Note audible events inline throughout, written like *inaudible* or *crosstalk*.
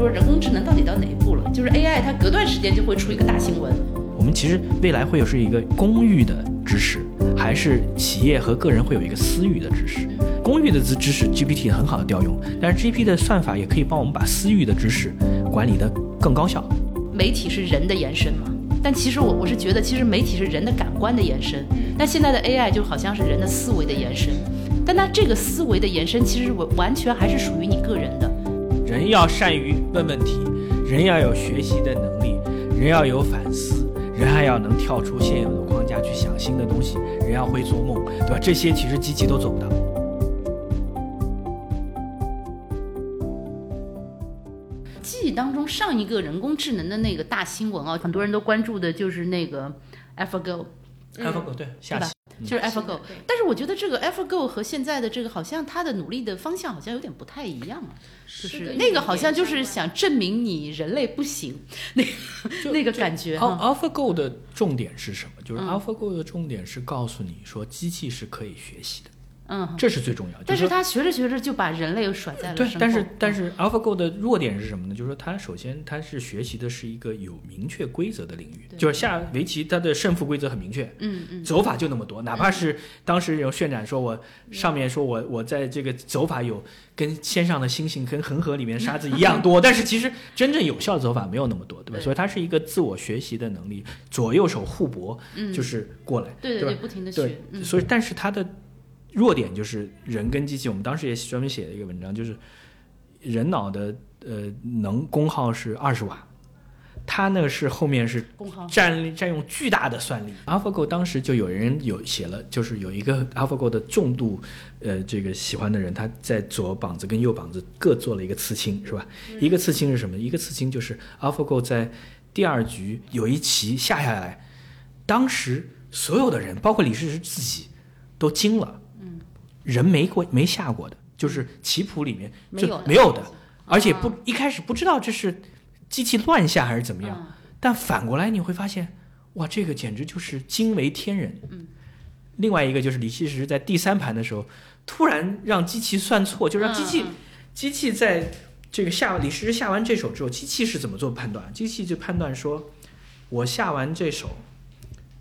就是说人工智能到底到哪一步了？就是 AI 它隔段时间就会出一个大新闻。我们其实未来会有是一个公域的知识，还是企业和个人会有一个私域的知识？公域的知知识 GPT 很好的调用，但是 GPT 的算法也可以帮我们把私域的知识管理得更高效。媒体是人的延伸嘛？但其实我我是觉得，其实媒体是人的感官的延伸。但现在的 AI 就好像是人的思维的延伸，但它这个思维的延伸其实完完全还是属于你个人的。人要善于问问题，人要有学习的能力，人要有反思，人还要能跳出现有的框架去想新的东西，人要会做梦，对吧？这些其实机器都做不到。记忆当中上一个人工智能的那个大新闻啊，很多人都关注的就是那个 AlphaGo。AlphaGo 对，下棋就是 AlphaGo，但是我觉得这个 AlphaGo 和现在的这个好像它的努力的方向好像有点不太一样啊，就是那个好像就是想证明你人类不行，*laughs* 那个那个感觉。AlphaGo 的重点是什么？就是 AlphaGo 的重点是告诉你说机器是可以学习的。嗯，这是最重要。但是他学着学着就把人类又甩在了对，但是但是 AlphaGo 的弱点是什么呢？就是说它首先它是学习的是一个有明确规则的领域，就是下围棋它的胜负规则很明确，嗯嗯，走法就那么多。哪怕是当时有渲染说我上面说我我在这个走法有跟天上的星星跟恒河里面沙子 *laughs* 一样多，但是其实真正有效的走法没有那么多，对吧？所以它是一个自我学习的能力，左右手互搏，就是过来，对对，不停的学。所以但是它的。弱点就是人跟机器，我们当时也专门写了一个文章，就是人脑的呃能功耗是二十瓦，它呢是后面是占占用巨大的算力。AlphaGo 当时就有人有写了，就是有一个 AlphaGo 的重度呃这个喜欢的人，他在左膀子跟右膀子各做了一个刺青，是吧？一个刺青是什么？一个刺青就是 AlphaGo 在第二局有一棋下下来，当时所有的人，包括李世石自己都惊了。人没过没下过的，就是棋谱里面就没有的，而且不一开始不知道这是机器乱下还是怎么样，但反过来你会发现，哇，这个简直就是惊为天人。嗯，另外一个就是李世石在第三盘的时候，突然让机器算错，就让机器机器在这个下李世石下完这手之后，机器是怎么做判断？机器就判断说，我下完这手。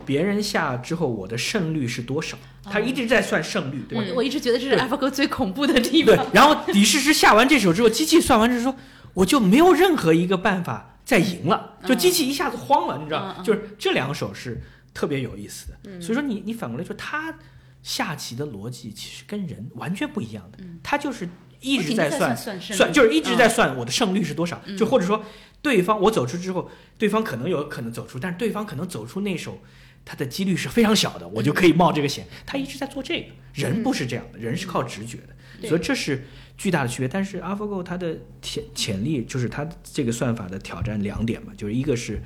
别人下之后，我的胜率是多少？他一直在算胜率，对吧？我一直觉得这是 AlphaGo 最恐怖的地方。对，然后李世石下完这手之后，机器算完之后说，我就没有任何一个办法再赢了，就机器一下子慌了，你知道？就是这两手是特别有意思的。所以说，你你反过来说，他下棋的逻辑其实跟人完全不一样的，他就是一直在算算，就是一直在算我的胜率是多少，就或者说对方我走出之后，对方可能有可能走出，但是对方可能走出那手。它的几率是非常小的，我就可以冒这个险。他一直在做这个，人不是这样的，人是靠直觉的，所以这是巨大的区别。但是 AlphaGo 它的潜潜力就是它这个算法的挑战两点嘛，就是一个是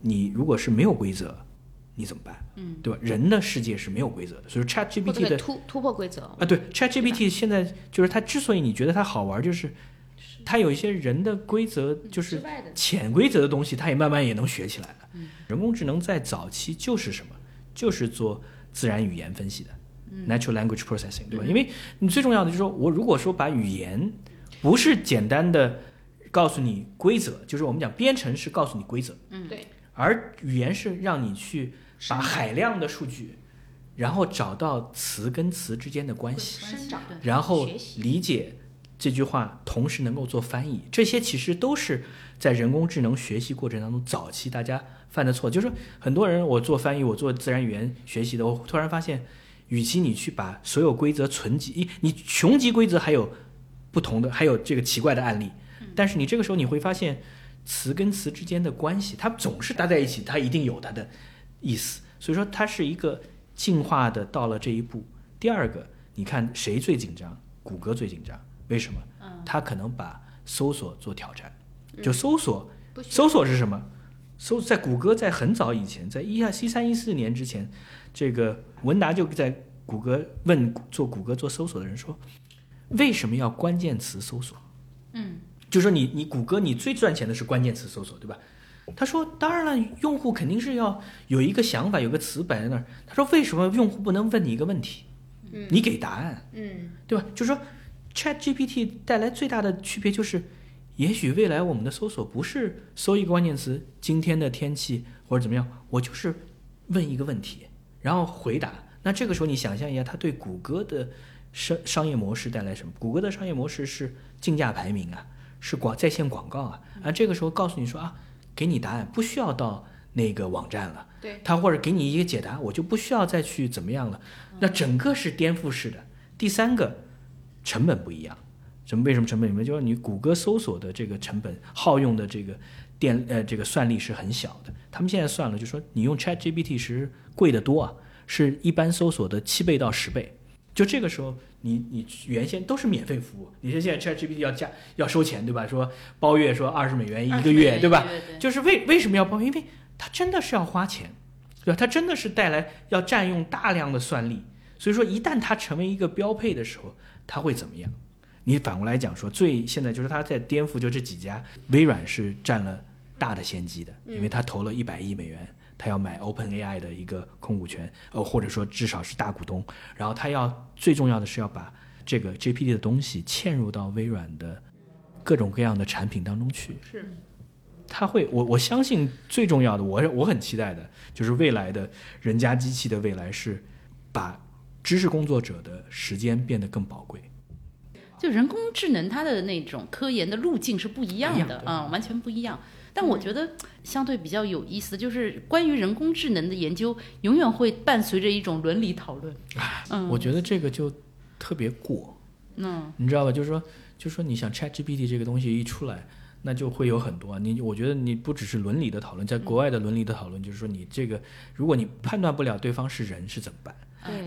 你如果是没有规则，你怎么办？嗯，对吧？人的世界是没有规则的，所以 ChatGPT 的突突破规则啊，对 ChatGPT 现在就是它之所以你觉得它好玩，就是。它有一些人的规则，就是潜规则的东西，它也慢慢也能学起来了。人工智能在早期就是什么，就是做自然语言分析的，natural language processing，对吧？因为你最重要的就是说，我如果说把语言不是简单的告诉你规则，就是我们讲编程是告诉你规则，嗯，对，而语言是让你去把海量的数据，然后找到词跟词之间的关系，然后理解。这句话同时能够做翻译，这些其实都是在人工智能学习过程当中早期大家犯的错。就是很多人我做翻译，我做自然语言学习的，我突然发现，与其你去把所有规则存积，你穷极规则还有不同的，还有这个奇怪的案例。但是你这个时候你会发现，词跟词之间的关系，它总是搭在一起，它一定有它的意思。所以说，它是一个进化的到了这一步。第二个，你看谁最紧张？谷歌最紧张。为什么？他可能把搜索做挑战，就搜索，搜索是什么？搜在谷歌在很早以前，在一二一三一四年之前，这个文达就在谷歌问做谷歌做搜索的人说，为什么要关键词搜索？嗯，就说你你谷歌你最赚钱的是关键词搜索，对吧？他说当然了，用户肯定是要有一个想法，有个词摆在那儿。他说为什么用户不能问你一个问题？嗯，你给答案，嗯，对吧？就说。Chat GPT 带来最大的区别就是，也许未来我们的搜索不是搜一个关键词，今天的天气或者怎么样，我就是问一个问题，然后回答。那这个时候你想象一下，它对谷歌的商商业模式带来什么？谷歌的商业模式是竞价排名啊，是广在线广告啊。啊，这个时候告诉你说啊，给你答案，不需要到那个网站了。对，他或者给你一个解答，我就不需要再去怎么样了。那整个是颠覆式的。第三个，成本不一样。什么？为什么成本？因就是你谷歌搜索的这个成本耗用的这个电呃这个算力是很小的。他们现在算了，就说你用 ChatGPT 是贵得多啊，是一般搜索的七倍到十倍。就这个时候，你你原先都是免费服务，你说现在 ChatGPT 要加要收钱，对吧？说包月说二十美元一个月，对吧？就是为为什么要包？因为它真的是要花钱，对吧？它真的是带来要占用大量的算力。所以说，一旦它成为一个标配的时候，它会怎么样？你反过来讲说，最现在就是它在颠覆，就这几家，微软是占了大的先机的，因为它投了一百亿美元，它要买 OpenAI 的一个控股权，呃，或者说至少是大股东。然后它要最重要的是要把这个 GPT 的东西嵌入到微软的各种各样的产品当中去。是，他会，我我相信最重要的，我我很期待的就是未来的人家机器的未来是把。知识工作者的时间变得更宝贵。就人工智能，它的那种科研的路径是不一样的啊，完全不一样。但我觉得相对比较有意思，就是关于人工智能的研究，永远会伴随着一种伦理讨论。嗯，我觉得这个就特别过。嗯，你知道吧？就是说，就是说，你想 ChatGPT 这个东西一出来，那就会有很多你。我觉得你不只是伦理的讨论，在国外的伦理的讨论，就是说，你这个，如果你判断不了对方是人，是怎么办？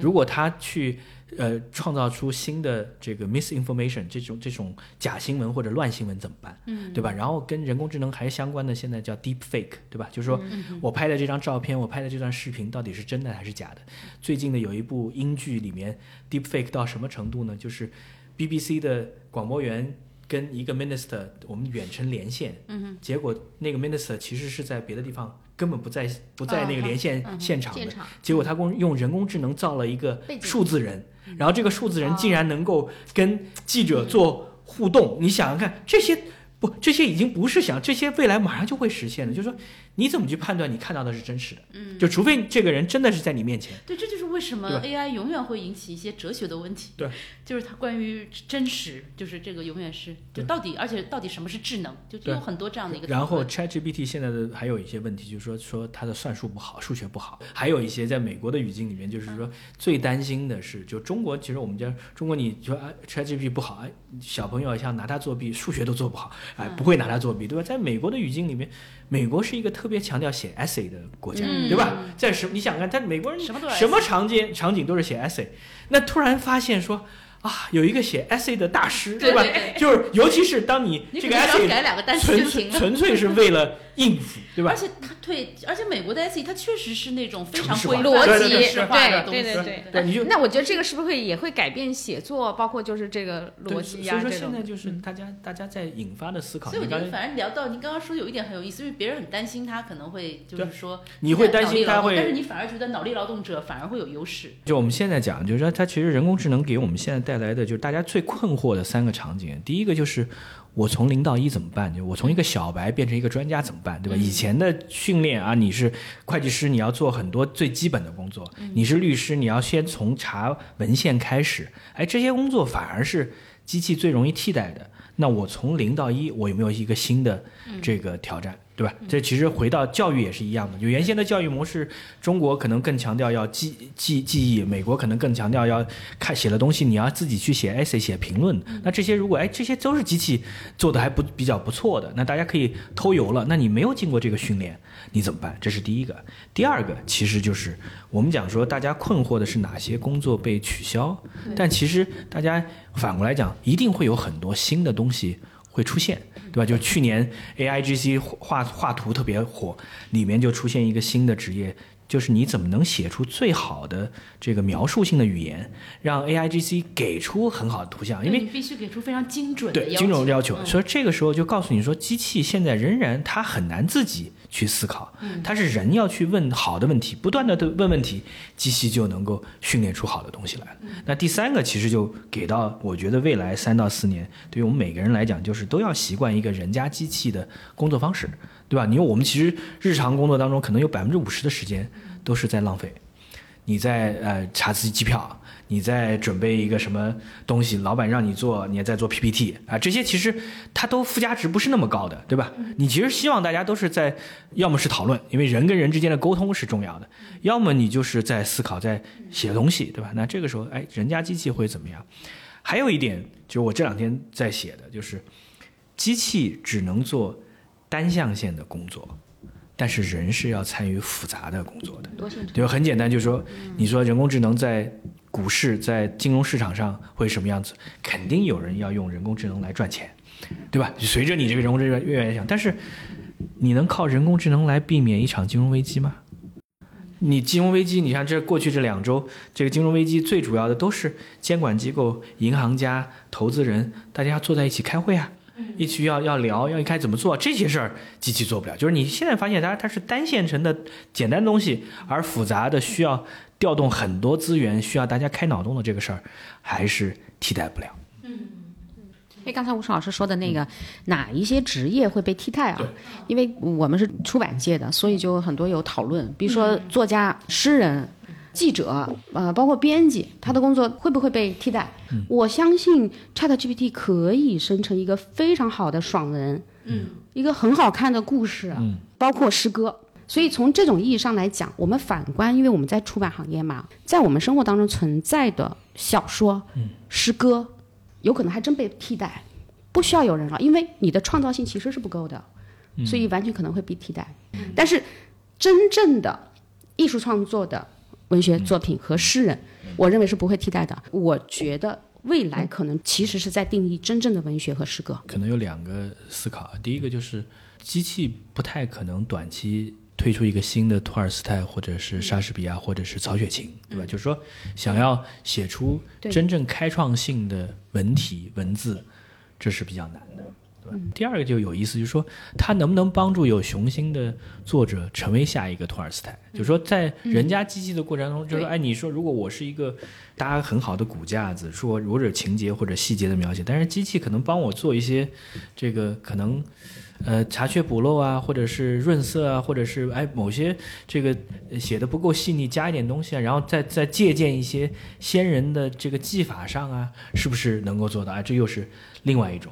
如果他去呃创造出新的这个 misinformation 这种这种假新闻或者乱新闻怎么办？嗯，对吧？然后跟人工智能还相关的，现在叫 deep fake，对吧？就是说我拍的这张照片，我拍的这段视频到底是真的还是假的？最近的有一部英剧里面 deep fake 到什么程度呢？就是 BBC 的广播员跟一个 minister 我们远程连线，嗯结果那个 minister 其实是在别的地方。根本不在不在那个连线现场的，结果他工用人工智能造了一个数字人，然后这个数字人竟然能够跟记者做互动。你想想看，这些不，这些已经不是想，这些未来马上就会实现的。就是说，你怎么去判断你看到的是真实的？嗯，就除非这个人真的是在你面前。对，这就是为什么 AI 永远会引起一些哲学的问题。对，就是它关于真实，就是这个永远是就到底，而且到底什么是智能，就有很多这样的一个。然后 ChatGPT 现在的还有一些问题，就是说说它的算术不好，数学不好，还有一些在美国的语境里面，就是说最担心的是，就中国其实我们家中国你说啊 ChatGPT 不好，哎，小朋友像拿它作弊，数学都做不好，哎，不会拿它作弊，对吧？在美国的语境里面，美国是一个特别强调写 essay 的国家，对吧？在什你想看，在美国人什么什么场景场景都是写 essay，那突然发现说。啊，有一个写 essay 的大师，对吧？就是尤其是当你这个 essay 纯粹纯粹是为了应付，对吧？而且他对，而且美国的 essay 它确实是那种非常规逻辑对对对对对，你就那我觉得这个是不是会也会改变写作，包括就是这个逻辑呀？所以说现在就是大家大家在引发的思考。所以我觉得反正聊到您刚刚说有一点很有意思，因为别人很担心他可能会就是说你会担心他会，但是你反而觉得脑力劳动者反而会有优势。就我们现在讲，就是说它其实人工智能给我们现在带来的就是大家。最困惑的三个场景，第一个就是我从零到一怎么办？就我从一个小白变成一个专家怎么办？对吧？以前的训练啊，你是会计师，你要做很多最基本的工作；你是律师，你要先从查文献开始。哎，这些工作反而是机器最容易替代的。那我从零到一，我有没有一个新的这个挑战？对吧？这其实回到教育也是一样的。就原先的教育模式，中国可能更强调要记记记忆，美国可能更强调要看写的东西，你要自己去写 essay 写评论。那这些如果哎这些都是机器做的还不比较不错的，那大家可以偷油了。那你没有经过这个训练，你怎么办？这是第一个。第二个其实就是我们讲说大家困惑的是哪些工作被取消，但其实大家反过来讲，一定会有很多新的东西。会出现，对吧？就去年 A I G C 画画图特别火，里面就出现一个新的职业，就是你怎么能写出最好的这个描述性的语言，让 A I G C 给出很好的图像，因为你必须给出非常精准的精准要求。所以这个时候就告诉你说，机器现在仍然它很难自己去思考，它是人要去问好的问题，不断的问问题，机器就能够训练出好的东西来那第三个其实就给到，我觉得未来三到四年，对于我们每个人来讲，就是都要习惯一个人加机器的工作方式。对吧？因为我们其实日常工作当中，可能有百分之五十的时间都是在浪费。你在呃查自己机票，你在准备一个什么东西，老板让你做，你也在做 PPT 啊，这些其实它都附加值不是那么高的，对吧？你其实希望大家都是在，要么是讨论，因为人跟人之间的沟通是重要的；要么你就是在思考，在写东西，对吧？那这个时候，哎，人家机器会怎么样？还有一点就是我这两天在写的，就是机器只能做。单向线的工作，但是人是要参与复杂的工作的。对吧？很简单，就是说，你说人工智能在股市、在金融市场上会什么样子？肯定有人要用人工智能来赚钱，对吧？随着你这个人工智能越来越强，但是你能靠人工智能来避免一场金融危机吗？你金融危机，你看这过去这两周，这个金融危机最主要的都是监管机构、银行家、投资人，大家坐在一起开会啊。一起要要聊，要该怎么做这些事儿，机器做不了。就是你现在发现它它是单线程的简单东西，而复杂的需要调动很多资源，需要大家开脑洞的这个事儿，还是替代不了。嗯因为刚才吴爽老师说的那个，哪一些职业会被替代啊？因为我们是出版界的，所以就很多有讨论，比如说作家、诗人。记者，呃，包括编辑，他的工作会不会被替代？我相信 ChatGPT 可以生成一个非常好的爽文，嗯，一个很好看的故事，嗯，包括诗歌。所以从这种意义上来讲，我们反观，因为我们在出版行业嘛，在我们生活当中存在的小说、诗歌，有可能还真被替代，不需要有人了，因为你的创造性其实是不够的，所以完全可能会被替代。但是真正的艺术创作的。文学作品和诗人，我认为是不会替代的。我觉得未来可能其实是在定义真正的文学和诗歌。可能有两个思考，第一个就是机器不太可能短期推出一个新的托尔斯泰或者是莎士比亚或者是曹雪芹，对吧？就是说，想要写出真正开创性的文体文字，这是比较难的。第二个就有意思，就是说他能不能帮助有雄心的作者成为下一个托尔斯泰？就是说在人家机器的过程中，就是说，哎，你说如果我是一个搭很好的骨架子，说或者情节或者细节的描写，但是机器可能帮我做一些这个可能呃查缺补漏啊，或者是润色啊，或者是哎某些这个写的不够细腻，加一点东西啊，然后再再借鉴一些先人的这个技法上啊，是不是能够做到？哎，这又是另外一种。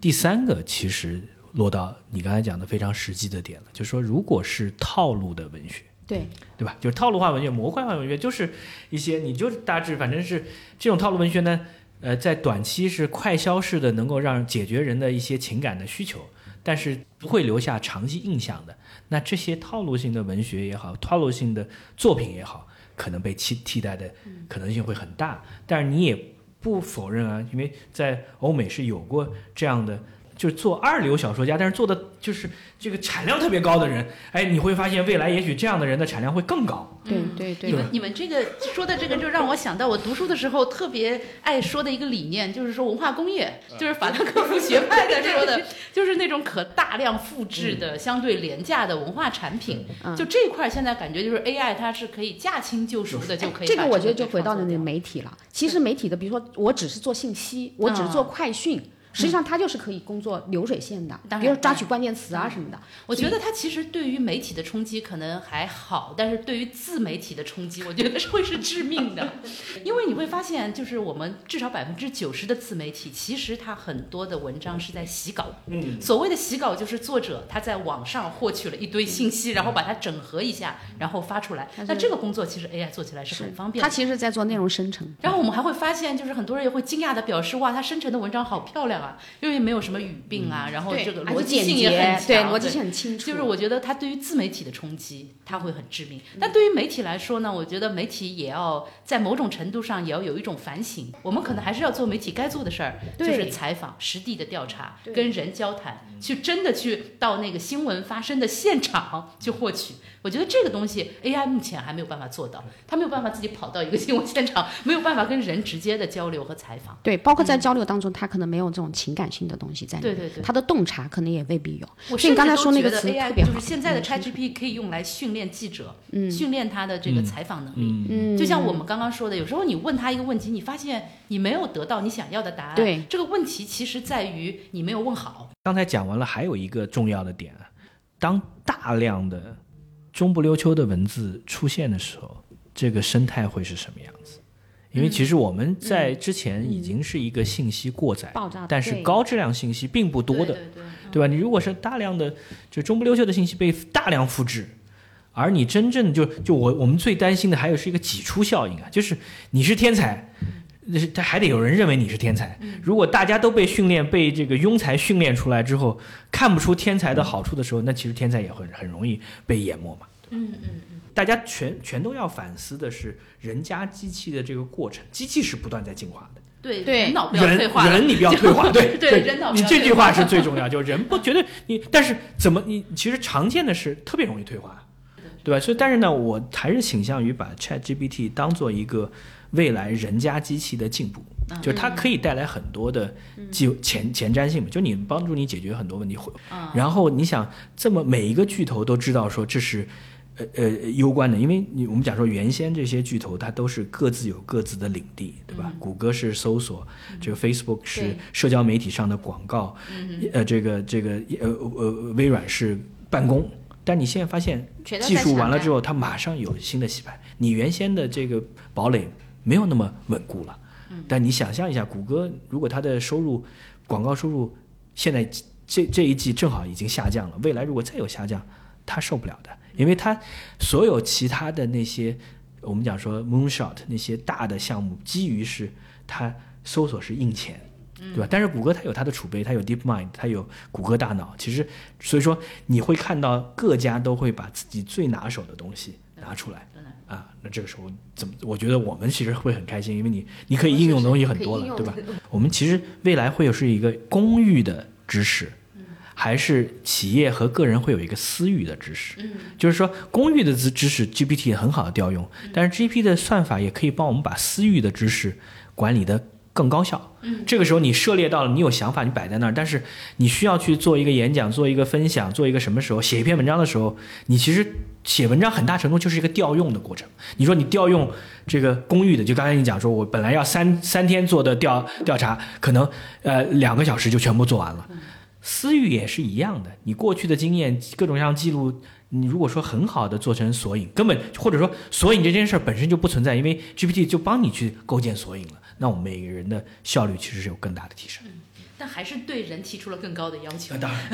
第三个其实落到你刚才讲的非常实际的点了，就是说，如果是套路的文学，对对吧？就是套路化文学、模块化文学，就是一些你就是大致反正是这种套路文学呢，呃，在短期是快消式的，能够让解决人的一些情感的需求，但是不会留下长期印象的。那这些套路性的文学也好，套路性的作品也好，可能被替替代的可能性会很大。但是你也。不否认啊，因为在欧美是有过这样的，就是做二流小说家，但是做的就是这个产量特别高的人。哎，你会发现未来也许这样的人的产量会更高。对对对。你们你们这个说的这个，就让我想到我读书的时候特别爱说的一个理念，就是说文化工业，就是法兰克福学派的 *laughs* 说的，就是那种可大量复制的、相对廉价的文化产品。就这块现在感觉就是 AI 它是可以驾轻就熟的就可以。这个我觉得就回到了那个媒体了。其实媒体的，比如说我只是做信息，我只是做快讯。实际上，它就是可以工作流水线的，比如抓取关键词啊什么的。我觉得它其实对于媒体的冲击可能还好，但是对于自媒体的冲击，我觉得是会是致命的。*laughs* 因为你会发现，就是我们至少百分之九十的自媒体，其实它很多的文章是在洗稿。嗯。所谓的洗稿，就是作者他在网上获取了一堆信息，然后把它整合一下，然后发出来。那这个工作其实 AI 做起来是很方便的。它其实在做内容生成。然后我们还会发现，就是很多人也会惊讶的表示：哇，它生成的文章好漂亮。啊，因为没有什么语病啊，然后这个逻辑性也很强，对，逻辑性很清楚。就是我觉得它对于自媒体的冲击，它会很致命。但对于媒体来说呢，我觉得媒体也要在某种程度上也要有一种反省。我们可能还是要做媒体该做的事儿，就是采访、实地的调查、跟人交谈，去真的去到那个新闻发生的现场 *laughs* 去获取。我觉得这个东西 AI 目前还没有办法做到，它没有办法自己跑到一个新闻现场，没有办法跟人直接的交流和采访。对，包括在交流当中，它可能没有这种情感性的东西在里面。对对对，他的洞察可能也未必有。我你刚才说那个词特别好，就是现在的 ChatGPT 可以用来训练记者，嗯训练他的这个采访能力。嗯，就像我们刚刚说的，有时候你问他一个问题，你发现你没有得到你想要的答案。对，这个问题其实在于你没有问好。刚才讲完了，还有一个重要的点，当大量的。中不溜秋的文字出现的时候，这个生态会是什么样子？因为其实我们在之前已经是一个信息过载，但是高质量信息并不多的，对吧？你如果是大量的就中不溜秋的信息被大量复制，而你真正就就我我们最担心的还有是一个挤出效应啊，就是你是天才。那是他还得有人认为你是天才。如果大家都被训练、被这个庸才训练出来之后，看不出天才的好处的时候，那其实天才也会很容易被淹没嘛。嗯嗯嗯。大家全全都要反思的是人家机器的这个过程，机器是不断在进化的。对对，人脑不要退化。人你不要退化，对对，人脑你这句话是最重要，就是人不绝对你，但是怎么你其实常见的是特别容易退化，对吧？所以但是呢，我还是倾向于把 Chat GPT 当做一个。未来人家机器的进步，就是它可以带来很多的前前前瞻性嘛，就你帮助你解决很多问题。然后你想这么每一个巨头都知道说这是呃呃攸关的，因为你我们讲说原先这些巨头它都是各自有各自的领地，对吧？谷歌是搜索，这个 Facebook 是社交媒体上的广告，呃这个这个呃呃微软是办公。但你现在发现技术完了之后，它马上有新的洗牌，你原先的这个堡垒。没有那么稳固了，但你想象一下，谷歌如果它的收入，广告收入现在这这一季正好已经下降了，未来如果再有下降，它受不了的，因为它所有其他的那些我们讲说 moonshot 那些大的项目，基于是它搜索是印钱，对吧？但是谷歌它有它的储备，它有 DeepMind，它有谷歌大脑，其实所以说你会看到各家都会把自己最拿手的东西拿出来。啊，那这个时候怎么？我觉得我们其实会很开心，因为你你可以应用的东西很多了，对吧？我们其实未来会有是一个公域的知识，还是企业和个人会有一个私域的知识？就是说公域的知知识 GPT 很好的调用，但是 GPT 的算法也可以帮我们把私域的知识管理的更高效。这个时候你涉猎到了，你有想法，你摆在那儿，但是你需要去做一个演讲，做一个分享，做一个什么时候写一篇文章的时候，你其实。写文章很大程度就是一个调用的过程。你说你调用这个公寓的，就刚才你讲说，我本来要三三天做的调调查，可能呃两个小时就全部做完了。私域也是一样的，你过去的经验各种各样记录，你如果说很好的做成索引，根本或者说索引这件事本身就不存在，因为 GPT 就帮你去构建索引了，那我们每个人的效率其实是有更大的提升。但还是对人提出了更高的要求。当然，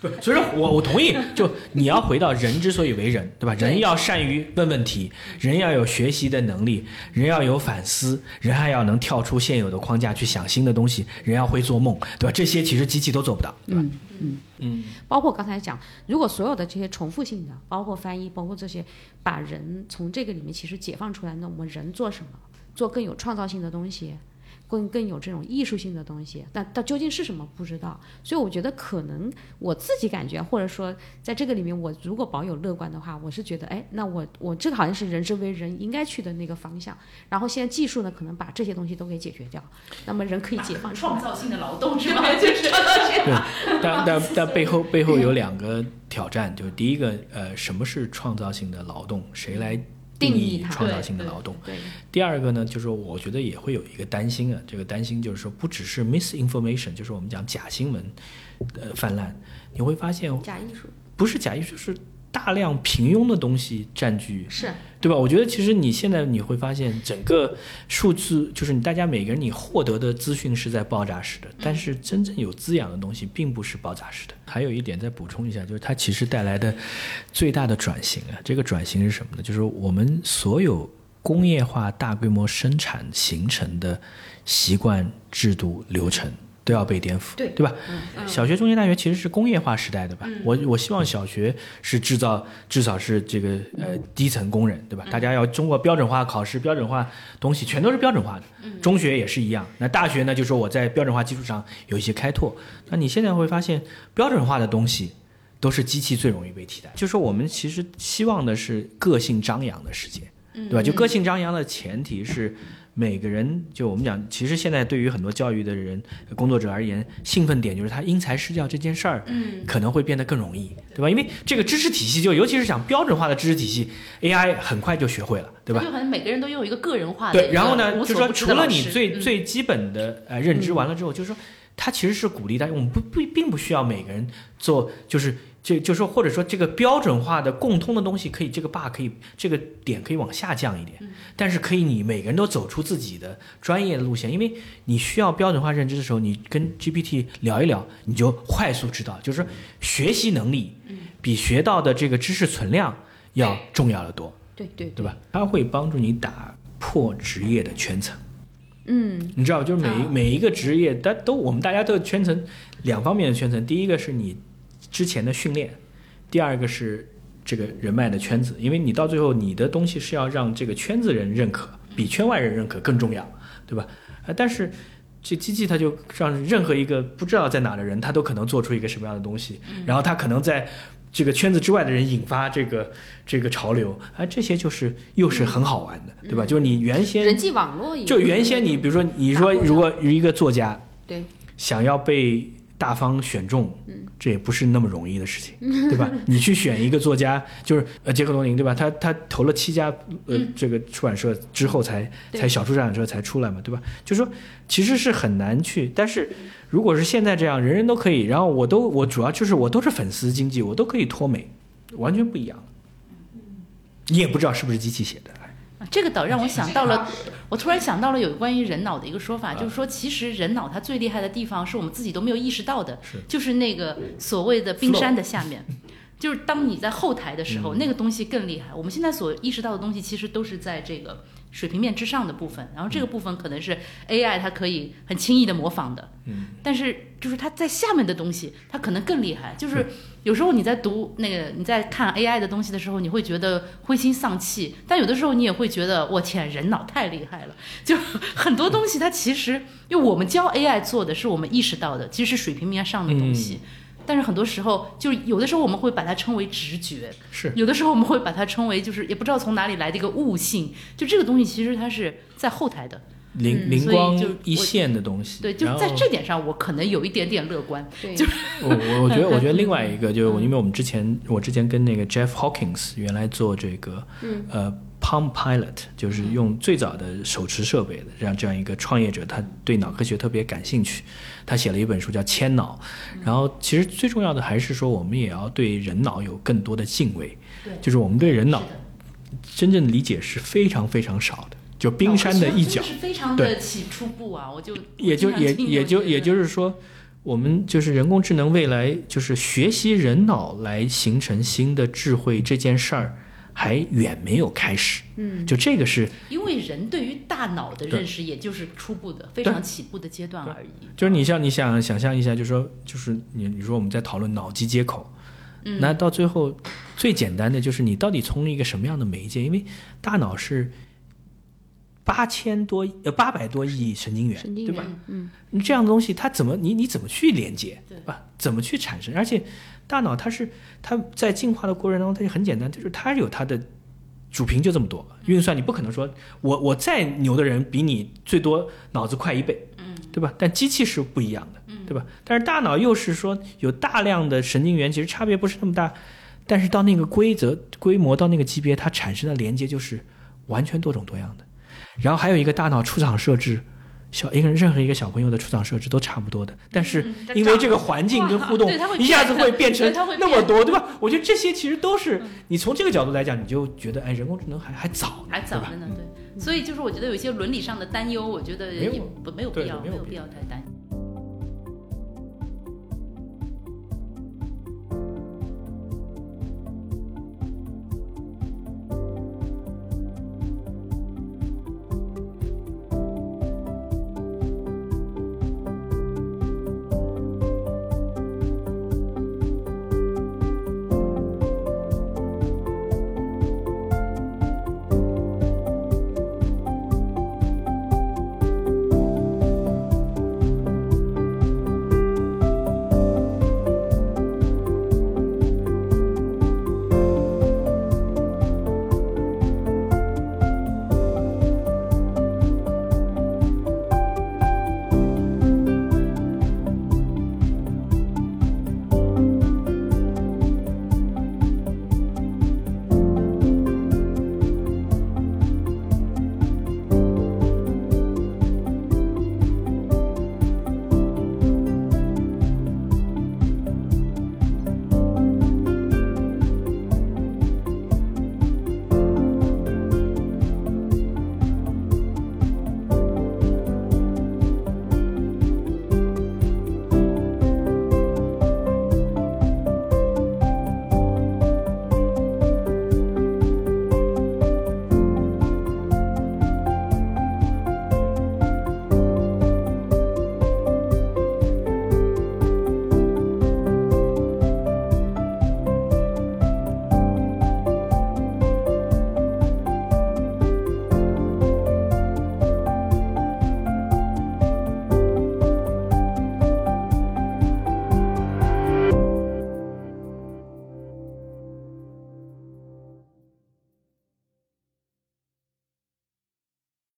对，*laughs* 所以说我我同意，就你要回到人之所以为人，对吧？人要善于问问题，人要有学习的能力，人要有反思，人还要能跳出现有的框架去想新的东西，人要会做梦，对吧？这些其实机器都做不到，对吧？嗯嗯嗯。包括刚才讲，如果所有的这些重复性的，包括翻译，包括这些，把人从这个里面其实解放出来，那我们人做什么？做更有创造性的东西。更更有这种艺术性的东西，但它究竟是什么不知道，所以我觉得可能我自己感觉，或者说在这个里面，我如果保有乐观的话，我是觉得，哎，那我我这个好像是人之为人应该去的那个方向。然后现在技术呢，可能把这些东西都给解决掉，那么人可以解放创造性的劳动是 *laughs* 吧？就是 *laughs* 对，但但但背后背后有两个挑战，就是第一个，呃，什么是创造性的劳动？谁来？定义创造性的劳动。第二个呢，就是我觉得也会有一个担心啊，这个担心就是说，不只是 misinformation，就是我们讲假新闻，呃，泛滥，你会发现假艺术不是假艺术是。大量平庸的东西占据，是对吧？我觉得其实你现在你会发现，整个数字就是你大家每个人你获得的资讯是在爆炸式的，但是真正有滋养的东西并不是爆炸式的。还有一点再补充一下，就是它其实带来的最大的转型啊，这个转型是什么呢？就是我们所有工业化大规模生产形成的习惯、制度、流程。都要被颠覆，对对吧？小学、中学、大学其实是工业化时代的吧？我我希望小学是制造，至少是这个呃低层工人，对吧？大家要通过标准化考试、标准化东西，全都是标准化的。中学也是一样。那大学呢？就说我在标准化基础上有一些开拓。那你现在会发现，标准化的东西都是机器最容易被替代。就说我们其实希望的是个性张扬的世界，对吧？就个性张扬的前提是。每个人就我们讲，其实现在对于很多教育的人、工作者而言，兴奋点就是他因材施教这件事儿，嗯，可能会变得更容易，对吧？因为这个知识体系，就尤其是讲标准化的知识体系，AI 很快就学会了，对吧？就好像每个人都拥有一个个人化的。对，然后呢，就说除了你最最基本的呃认知完了之后，就是说，他其实是鼓励大家，我们不不并不需要每个人做，就是。就就说或者说这个标准化的共通的东西可以这个 bar 可以这个点可以往下降一点，但是可以你每个人都走出自己的专业的路线，因为你需要标准化认知的时候，你跟 GPT 聊一聊，你就快速知道，就是说学习能力比学到的这个知识存量要重要的多，对对对。吧？它会帮助你打破职业的圈层，嗯，你知道就是每每一个职业，它都我们大家都圈层两方面的圈层，第一个是你。之前的训练，第二个是这个人脉的圈子，因为你到最后你的东西是要让这个圈子人认可，比圈外人认可更重要，对吧？啊，但是这机器它就让任何一个不知道在哪的人，他都可能做出一个什么样的东西，然后他可能在这个圈子之外的人引发这个这个潮流，啊，这些就是又是很好玩的，对吧？就是你原先人际网络，就原先你比如说你说如果一个作家对想要被。大方选中，这也不是那么容易的事情，*laughs* 对吧？你去选一个作家，就是呃杰克罗宁，对吧？他他投了七家呃这个出版社之后才才小出版社才出来嘛，对吧？就说其实是很难去，但是如果是现在这样，人人都可以，然后我都我主要就是我都是粉丝经济，我都可以脱美，完全不一样。你也不知道是不是机器写的。这个倒让我想到了，*laughs* 我突然想到了有关于人脑的一个说法，就是说，其实人脑它最厉害的地方是我们自己都没有意识到的，就是那个所谓的冰山的下面，*laughs* 就是当你在后台的时候，那个东西更厉害。我们现在所意识到的东西，其实都是在这个。水平面之上的部分，然后这个部分可能是 AI 它可以很轻易的模仿的，嗯，但是就是它在下面的东西，它可能更厉害。就是有时候你在读那个你在看 AI 的东西的时候，你会觉得灰心丧气，但有的时候你也会觉得我天，人脑太厉害了。就很多东西它其实，因为我们教 AI 做的是我们意识到的，其实是水平面上的东西。但是很多时候，就有的时候我们会把它称为直觉，是有的时候我们会把它称为就是也不知道从哪里来的一个悟性。就这个东西其实它是在后台的灵灵光一现的东西。对，就在这点上我可能有一点点乐观。对，就我我我觉得 *laughs* 我觉得另外一个就是因为我们之前我之前跟那个 Jeff Hawkins 原来做这个呃。Palm Pilot 就是用最早的手持设备的，让这样一个创业者，他对脑科学特别感兴趣，他写了一本书叫《千脑》，然后其实最重要的还是说，我们也要对人脑有更多的敬畏，就是我们对人脑真正的理解是非常非常少的，就冰山的一角，是非常。的起初步啊，我就也就也也就也就是说，我们就是人工智能未来就是学习人脑来形成新的智慧这件事儿。还远没有开始，嗯，就这个是，因为人对于大脑的认识，也就是初步的、非常起步的阶段而已。就是你像你想想象一下，就是说，就是你你说我们在讨论脑机接口，嗯，那到最后最简单的就是你到底从一个什么样的媒介？因为大脑是八千多呃八百多亿神经元，对吧？嗯，你这样的东西，它怎么你你怎么去连接，对吧？怎么去产生？而且。大脑它是它在进化的过程当中，它就很简单，就是它有它的主频就这么多，运算你不可能说我我再牛的人比你最多脑子快一倍，嗯，对吧？但机器是不一样的，对吧？但是大脑又是说有大量的神经元，其实差别不是那么大，但是到那个规则规模到那个级别，它产生的连接就是完全多种多样的。然后还有一个大脑出厂设置。小一个人，任何一个小朋友的出厂设置都差不多的，但是因为这个环境跟互动，一下子会变成那么多，对吧？我觉得这些其实都是你从这个角度来讲，你就觉得哎，人工智能还还早，还早着呢，对。所以就是我觉得有一些伦理上的担忧，我觉得也不没有必要，没有必要太担。